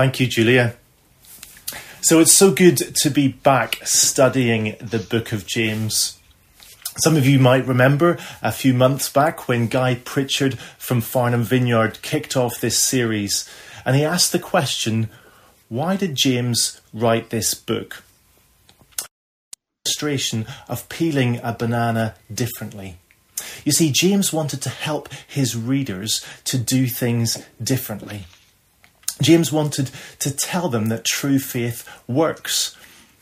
Thank you, Julia. So it's so good to be back studying the book of James. Some of you might remember a few months back when Guy Pritchard from Farnham Vineyard kicked off this series and he asked the question why did James write this book? Illustration of peeling a banana differently. You see, James wanted to help his readers to do things differently. James wanted to tell them that true faith works.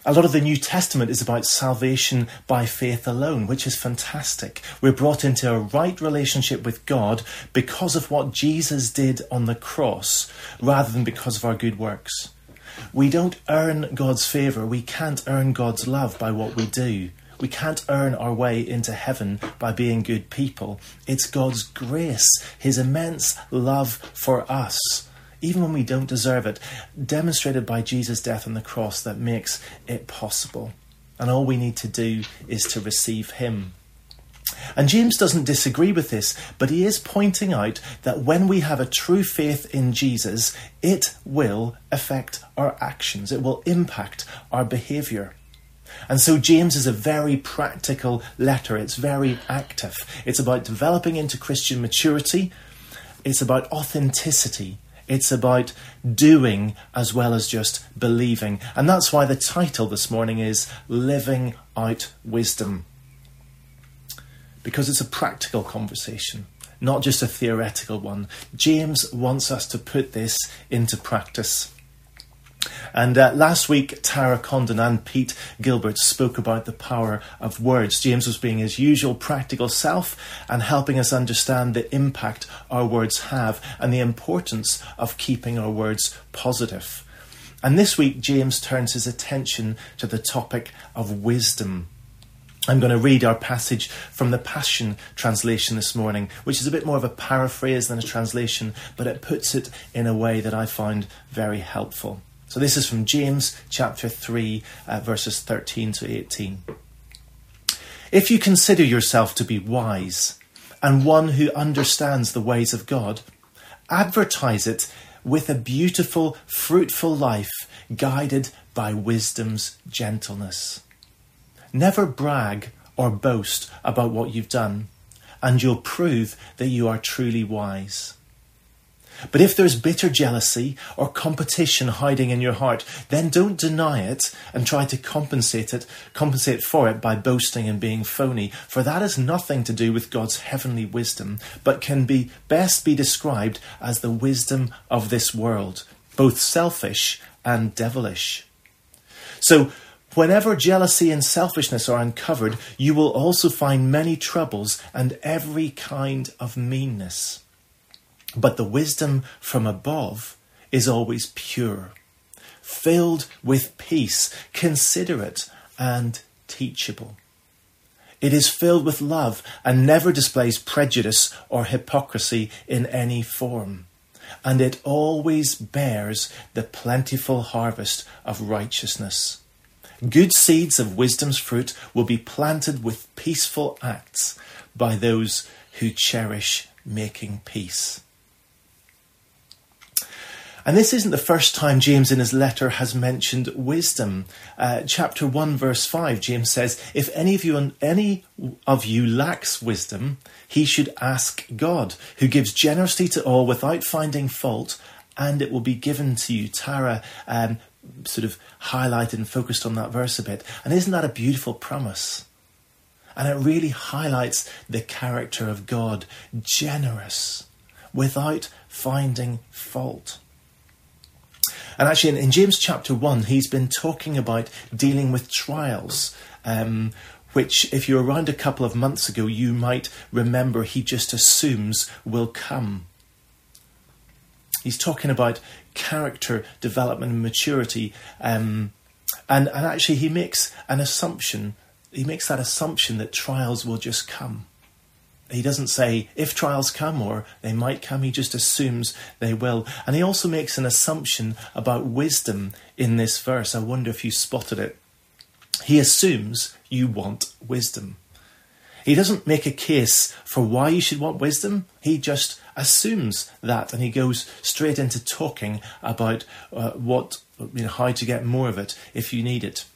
A lot of the New Testament is about salvation by faith alone, which is fantastic. We're brought into a right relationship with God because of what Jesus did on the cross, rather than because of our good works. We don't earn God's favour, we can't earn God's love by what we do. We can't earn our way into heaven by being good people. It's God's grace, His immense love for us even when we don't deserve it, demonstrated by Jesus' death on the cross that makes it possible. And all we need to do is to receive Him. And James doesn't disagree with this, but he is pointing out that when we have a true faith in Jesus, it will affect our actions, it will impact our behaviour. And so James is a very practical letter, it's very active. It's about developing into Christian maturity, it's about authenticity, it's about doing as well as just believing. And that's why the title this morning is Living Out Wisdom. Because it's a practical conversation, not just a theoretical one. James wants us to put this into practice. And uh, last week, Tara Condon and Pete Gilbert spoke about the power of words. James was being his usual practical self and helping us understand the impact our words have and the importance of keeping our words positive. And this week, James turns his attention to the topic of wisdom. I'm going to read our passage from the Passion Translation this morning, which is a bit more of a paraphrase than a translation, but it puts it in a way that I find very helpful. So this is from James chapter 3, uh, verses 13 to 18. If you consider yourself to be wise and one who understands the ways of God, advertise it with a beautiful, fruitful life guided by wisdom's gentleness. Never brag or boast about what you've done, and you'll prove that you are truly wise. But if there's bitter jealousy or competition hiding in your heart, then don't deny it and try to compensate it, compensate for it by boasting and being phony, for that has nothing to do with God's heavenly wisdom, but can be best be described as the wisdom of this world, both selfish and devilish. So, Whenever jealousy and selfishness are uncovered, you will also find many troubles and every kind of meanness. But the wisdom from above is always pure, filled with peace, considerate, and teachable. It is filled with love and never displays prejudice or hypocrisy in any form. And it always bears the plentiful harvest of righteousness. Good seeds of wisdom's fruit will be planted with peaceful acts by those who cherish making peace. And this isn't the first time James in his letter has mentioned wisdom. Uh, chapter 1 verse 5 James says, if any of you any of you lacks wisdom, he should ask God, who gives generously to all without finding fault, and it will be given to you. Tara um, sort of highlighted and focused on that verse a bit. And isn't that a beautiful promise? And it really highlights the character of God, generous, without finding fault. And actually, in, in James chapter 1, he's been talking about dealing with trials. Um, which, if you're around a couple of months ago, you might remember he just assumes will come. He's talking about character development and maturity, um, and, and actually, he makes an assumption. He makes that assumption that trials will just come. He doesn't say if trials come or they might come, he just assumes they will. And he also makes an assumption about wisdom in this verse. I wonder if you spotted it. He assumes you want wisdom. He doesn't make a case for why you should want wisdom. He just assumes that and he goes straight into talking about uh, what, you know, how to get more of it if you need it.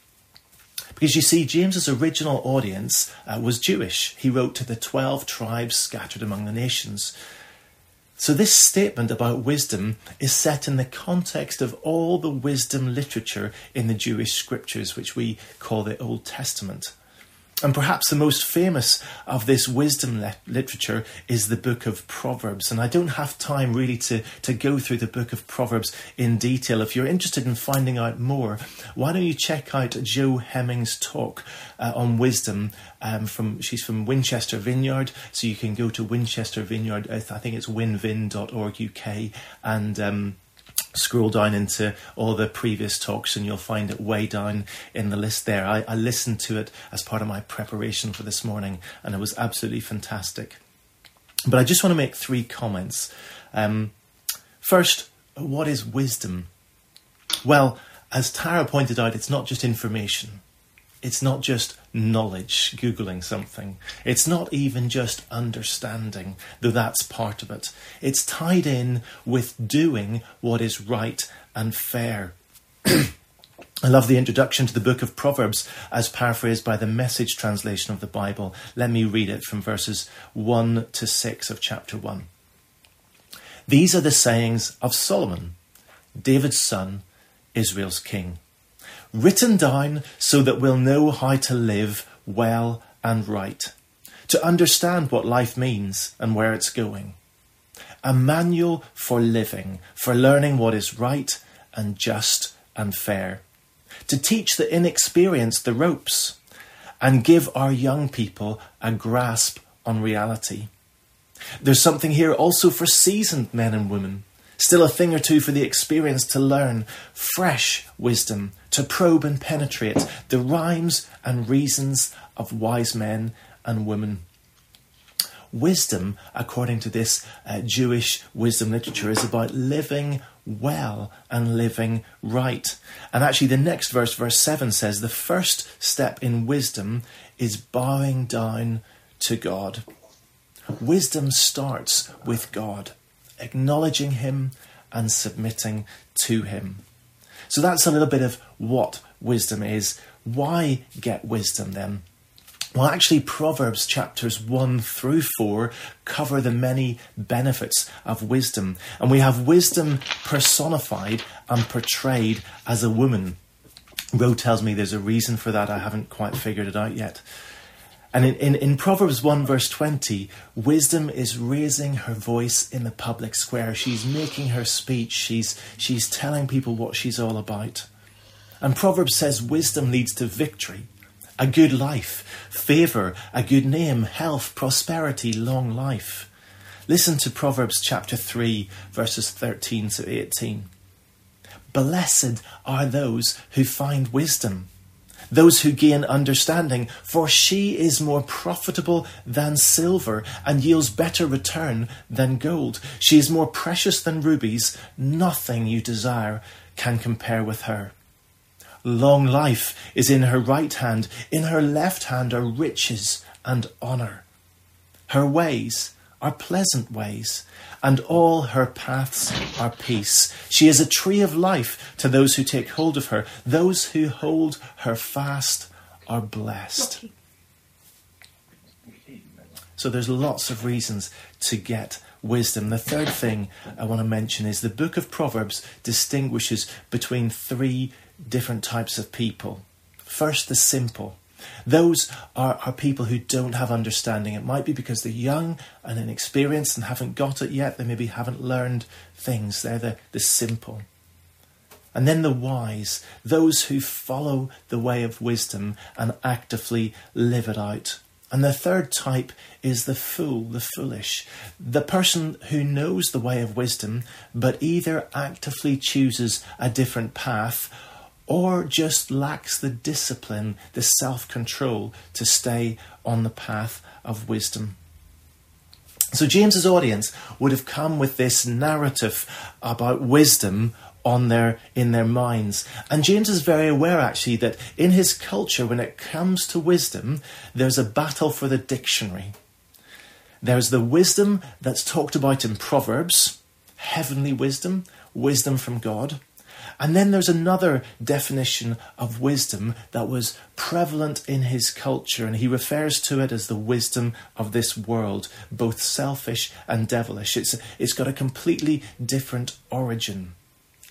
Because you see, James's original audience uh, was Jewish. He wrote to the 12 tribes scattered among the nations. So, this statement about wisdom is set in the context of all the wisdom literature in the Jewish scriptures, which we call the Old Testament. And perhaps the most famous of this wisdom le- literature is the book of Proverbs. And I don't have time really to, to go through the book of Proverbs in detail. If you're interested in finding out more, why don't you check out Joe Hemming's talk uh, on wisdom? Um, from She's from Winchester Vineyard, so you can go to Winchester Vineyard. I think it's winvin.org.uk and. Um, scroll down into all the previous talks and you'll find it way down in the list there. I, I, listened to it as part of my preparation for this morning and it was absolutely fantastic. But I just want to make three comments. Um, first, what is wisdom? Well, as Tara pointed out, it's not just information. It's not just knowledge, Googling something. It's not even just understanding, though that's part of it. It's tied in with doing what is right and fair. I love the introduction to the book of Proverbs as paraphrased by the message translation of the Bible. Let me read it from verses 1 to 6 of chapter 1. These are the sayings of Solomon, David's son, Israel's king written down so that we'll know how to live well and right, to understand what life means and where it's going. A manual for living, for learning what is right and just and fair, to teach the inexperienced the ropes and give our young people a grasp on reality. There's something here also for seasoned men and women Still a thing or two for the experienced to learn, fresh wisdom to probe and penetrate the rhymes and reasons of wise men and women. Wisdom, according to this uh, Jewish wisdom literature, is about living well and living right. And actually, the next verse, verse 7, says the first step in wisdom is bowing down to God. Wisdom starts with God acknowledging Him and submitting to Him. So that's a little bit of what wisdom is. Why get wisdom then? Well, actually, Proverbs chapters 1 through 4 cover the many benefits of wisdom. And we have wisdom personified and portrayed as a woman. Roe tells me there's a reason for that. I haven't quite figured it out yet. And in, in, in, Proverbs 1, verse 20, wisdom is raising her voice in the public square. She's making her speech. She's, she's telling people what she's all about. And Proverbs says wisdom leads to victory, a good life, favour, a good name, health, prosperity, long life. Listen to Proverbs chapter 3, verses 13 to 18. Blessed are those who find wisdom those who gain understanding, for she is more profitable than silver and yields better return than gold. She is more precious than rubies. Nothing you desire can compare with her. Long life is in her right hand, in her left hand are riches and honour. Her ways are pleasant ways, and all her paths are peace. She is a tree of life to those who take hold of her. Those who hold her fast are blessed. So there's lots of reasons to get wisdom. The third thing I want to mention is the book of Proverbs distinguishes between three different types of people. First, the simple. Those are, are people who don't have understanding. It might be because they're young and inexperienced and haven't got it yet. They maybe haven't learned things. They're the, the simple. And then the wise, those who follow the way of wisdom and actively live it out. And the third type is the fool, the foolish, the person who knows the way of wisdom, but either actively chooses a different path or just lacks the discipline, the self control to stay on the path of wisdom. So James's audience would have come with this narrative about wisdom on their in their minds. And James is very aware actually that in his culture when it comes to wisdom, there's a battle for the dictionary. There's the wisdom that's talked about in Proverbs, heavenly wisdom, wisdom from God. And then there's another definition of wisdom that was prevalent in his culture, and he refers to it as the wisdom of this world, both selfish and devilish. It's, it's got a completely different origin.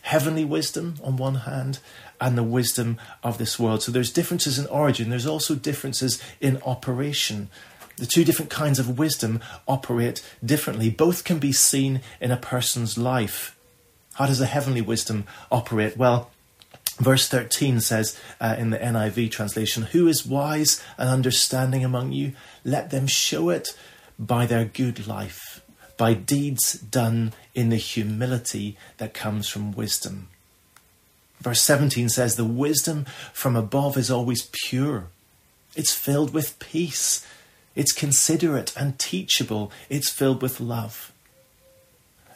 Heavenly wisdom on one hand, and the wisdom of this world. So there's differences in origin, there's also differences in operation. The two different kinds of wisdom operate differently. Both can be seen in a person's life. How does the heavenly wisdom operate? Well, verse 13 says uh, in the NIV translation, Who is wise and understanding among you? Let them show it by their good life, by deeds done in the humility that comes from wisdom. Verse 17 says, The wisdom from above is always pure. It's filled with peace. It's considerate and teachable. It's filled with love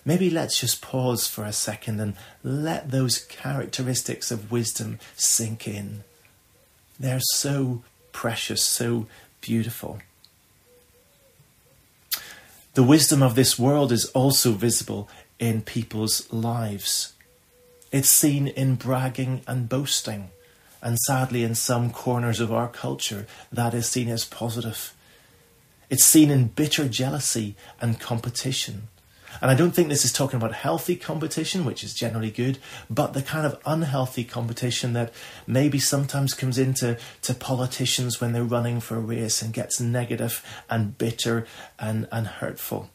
maybe let's just pause for a second and let those characteristics of wisdom sink in. They're so precious, so beautiful. The wisdom of this world is also visible in people's lives. It's seen in bragging and boasting, and sadly, in some corners of our culture, that is seen as positive. It's seen in bitter jealousy and competition. And I don't think this is talking about healthy competition, which is generally good, but the kind of unhealthy competition that maybe sometimes comes into to politicians when they're running for a race and gets negative and bitter and, and hurtful.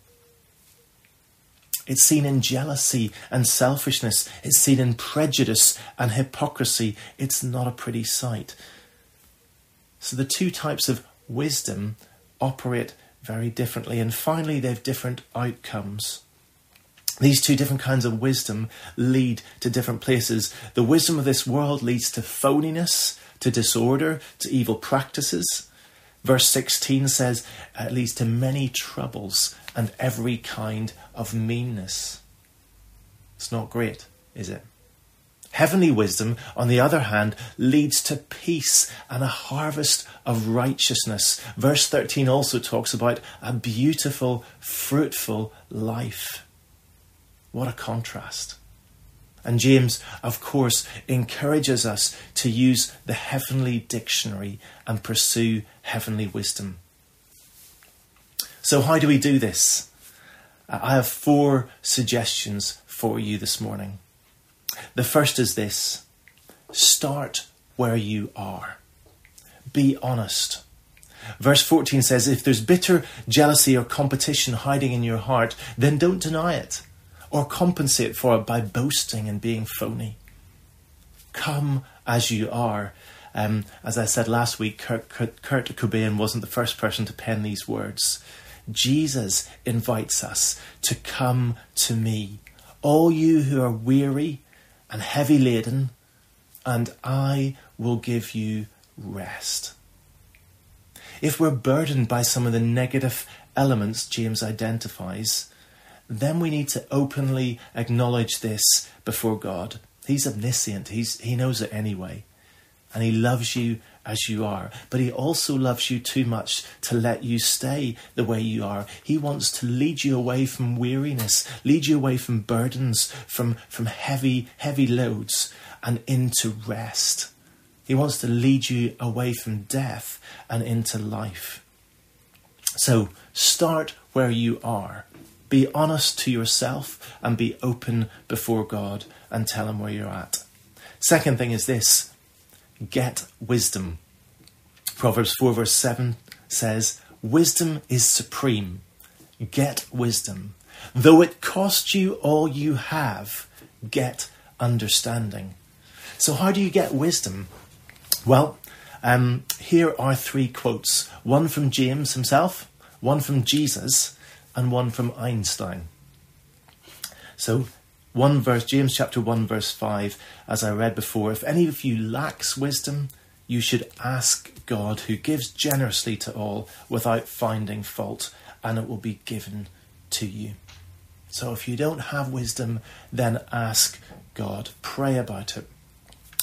It's seen in jealousy and selfishness. It's seen in prejudice and hypocrisy. It's not a pretty sight. So the two types of wisdom operate very differently, and finally, they have different outcomes. These two different kinds of wisdom lead to different places. The wisdom of this world leads to phoniness, to disorder, to evil practices. Verse 16 says, it leads to many troubles and every kind of meanness. It's not great, is it? Heavenly wisdom, on the other hand, leads to peace and a harvest of righteousness. Verse 13 also talks about a beautiful, fruitful life. What a contrast. And James, of course, encourages us to use the heavenly dictionary and pursue heavenly wisdom. So, how do we do this? Uh, I have four suggestions for you this morning. The first is this start where you are, be honest. Verse 14 says, If there's bitter jealousy or competition hiding in your heart, then don't deny it or compensate for it by boasting and being phony. Come as you are. Um, as I said last week, Kurt, Kurt, Kurt Cobain wasn't the first person to pen these words. Jesus invites us to come to me, all you who are weary and heavy laden, and I will give you rest. If we're burdened by some of the negative elements James identifies, then we need to openly acknowledge this before God. He's omniscient, He's, He knows it anyway. And He loves you as you are. But He also loves you too much to let you stay the way you are. He wants to lead you away from weariness, lead you away from burdens, from, from heavy, heavy loads, and into rest. He wants to lead you away from death and into life. So start where you are be honest to yourself and be open before God and tell Him where you're at. Second thing is this get wisdom. Proverbs 4, verse 7 says, Wisdom is supreme. Get wisdom. Though it cost you all you have, get understanding. So, how do you get wisdom? Well, um, here are three quotes one from James himself, one from Jesus, and one from Einstein. So, one verse, James chapter 1, verse 5, as I read before, if any of you lacks wisdom, you should ask God, who gives generously to all without finding fault, and it will be given to you. So if you don't have wisdom, then ask God. Pray about it.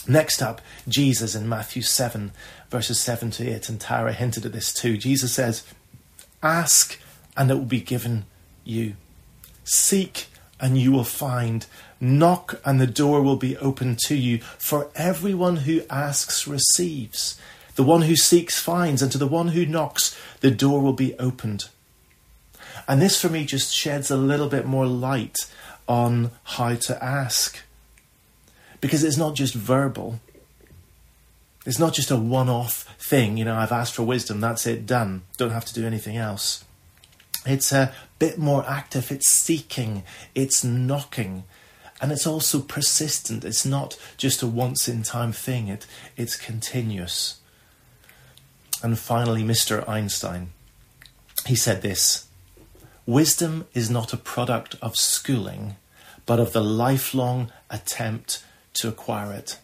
Next up, Jesus in Matthew 7, verses 7 to 8, and Tara hinted at this too. Jesus says, Ask and it will be given you. Seek and you will find. Knock and the door will be opened to you. For everyone who asks receives. The one who seeks finds, and to the one who knocks, the door will be opened. And this for me just sheds a little bit more light on how to ask. Because it's not just verbal. It's not just a one off thing, you know, I've asked for wisdom, that's it, done. Don't have to do anything else. It's a bit more active, it's seeking, it's knocking, and it's also persistent. It's not just a once in time thing, it, it's continuous. And finally, Mr. Einstein. He said this Wisdom is not a product of schooling, but of the lifelong attempt to acquire it.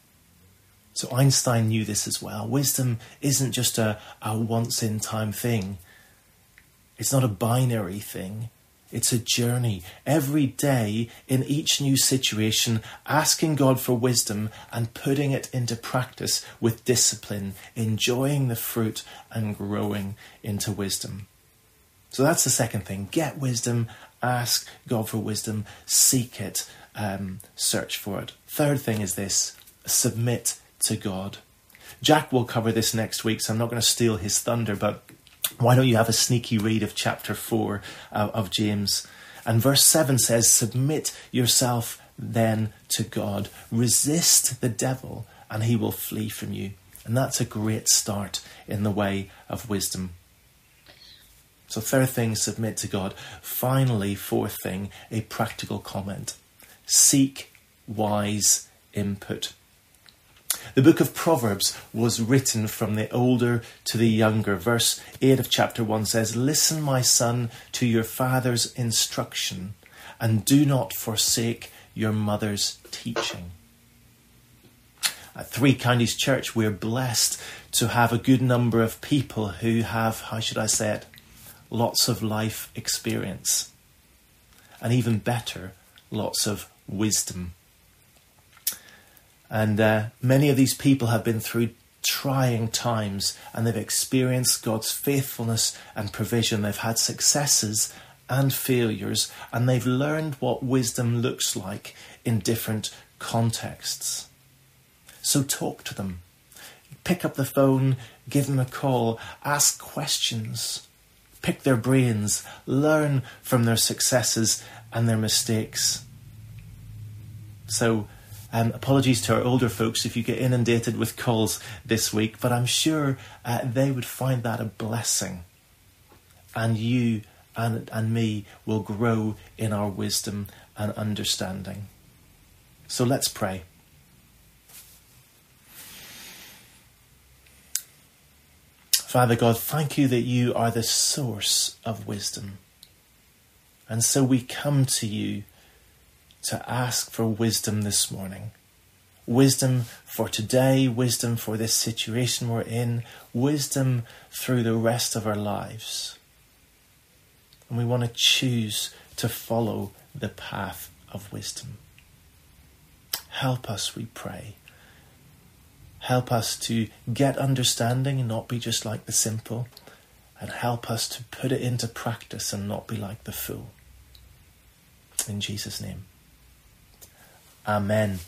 So Einstein knew this as well. Wisdom isn't just a, a once in time thing, it's not a binary thing. It's a journey. Every day, in each new situation, asking God for wisdom and putting it into practice with discipline, enjoying the fruit and growing into wisdom. So that's the second thing. Get wisdom, ask God for wisdom, seek it, um, search for it. Third thing is this submit to God. Jack will cover this next week, so I'm not going to steal his thunder, but why don't you have a sneaky read of chapter 4 uh, of James? And verse 7 says, Submit yourself then to God, resist the devil, and he will flee from you. And that's a great start in the way of wisdom. So, third thing, submit to God. Finally, fourth thing, a practical comment seek wise input. The book of Proverbs was written from the older to the younger. Verse 8 of chapter 1 says, Listen, my son, to your father's instruction, and do not forsake your mother's teaching. At Three Counties Church, we're blessed to have a good number of people who have, how should I say it, lots of life experience. And even better, lots of wisdom. And uh, many of these people have been through trying times and they've experienced God's faithfulness and provision. They've had successes and failures, and they've learned what wisdom looks like in different contexts. So talk to them. Pick up the phone, give them a call, ask questions, pick their brains, learn from their successes and their mistakes. So, um, apologies to our older folks if you get inundated with calls this week, but I'm sure uh, they would find that a blessing. And you and, and me will grow in our wisdom and understanding. So let's pray. Father God, thank you that you are the source of wisdom. And so we come to you to ask for wisdom this morning. Wisdom for today, wisdom for this situation we're in, wisdom through the rest of our lives. And we want to choose to follow the path of wisdom. Help us, we pray. Help us to get understanding and not be just like the simple. And help us to put it into practice and not be like the fool. In Jesus' name. Amen.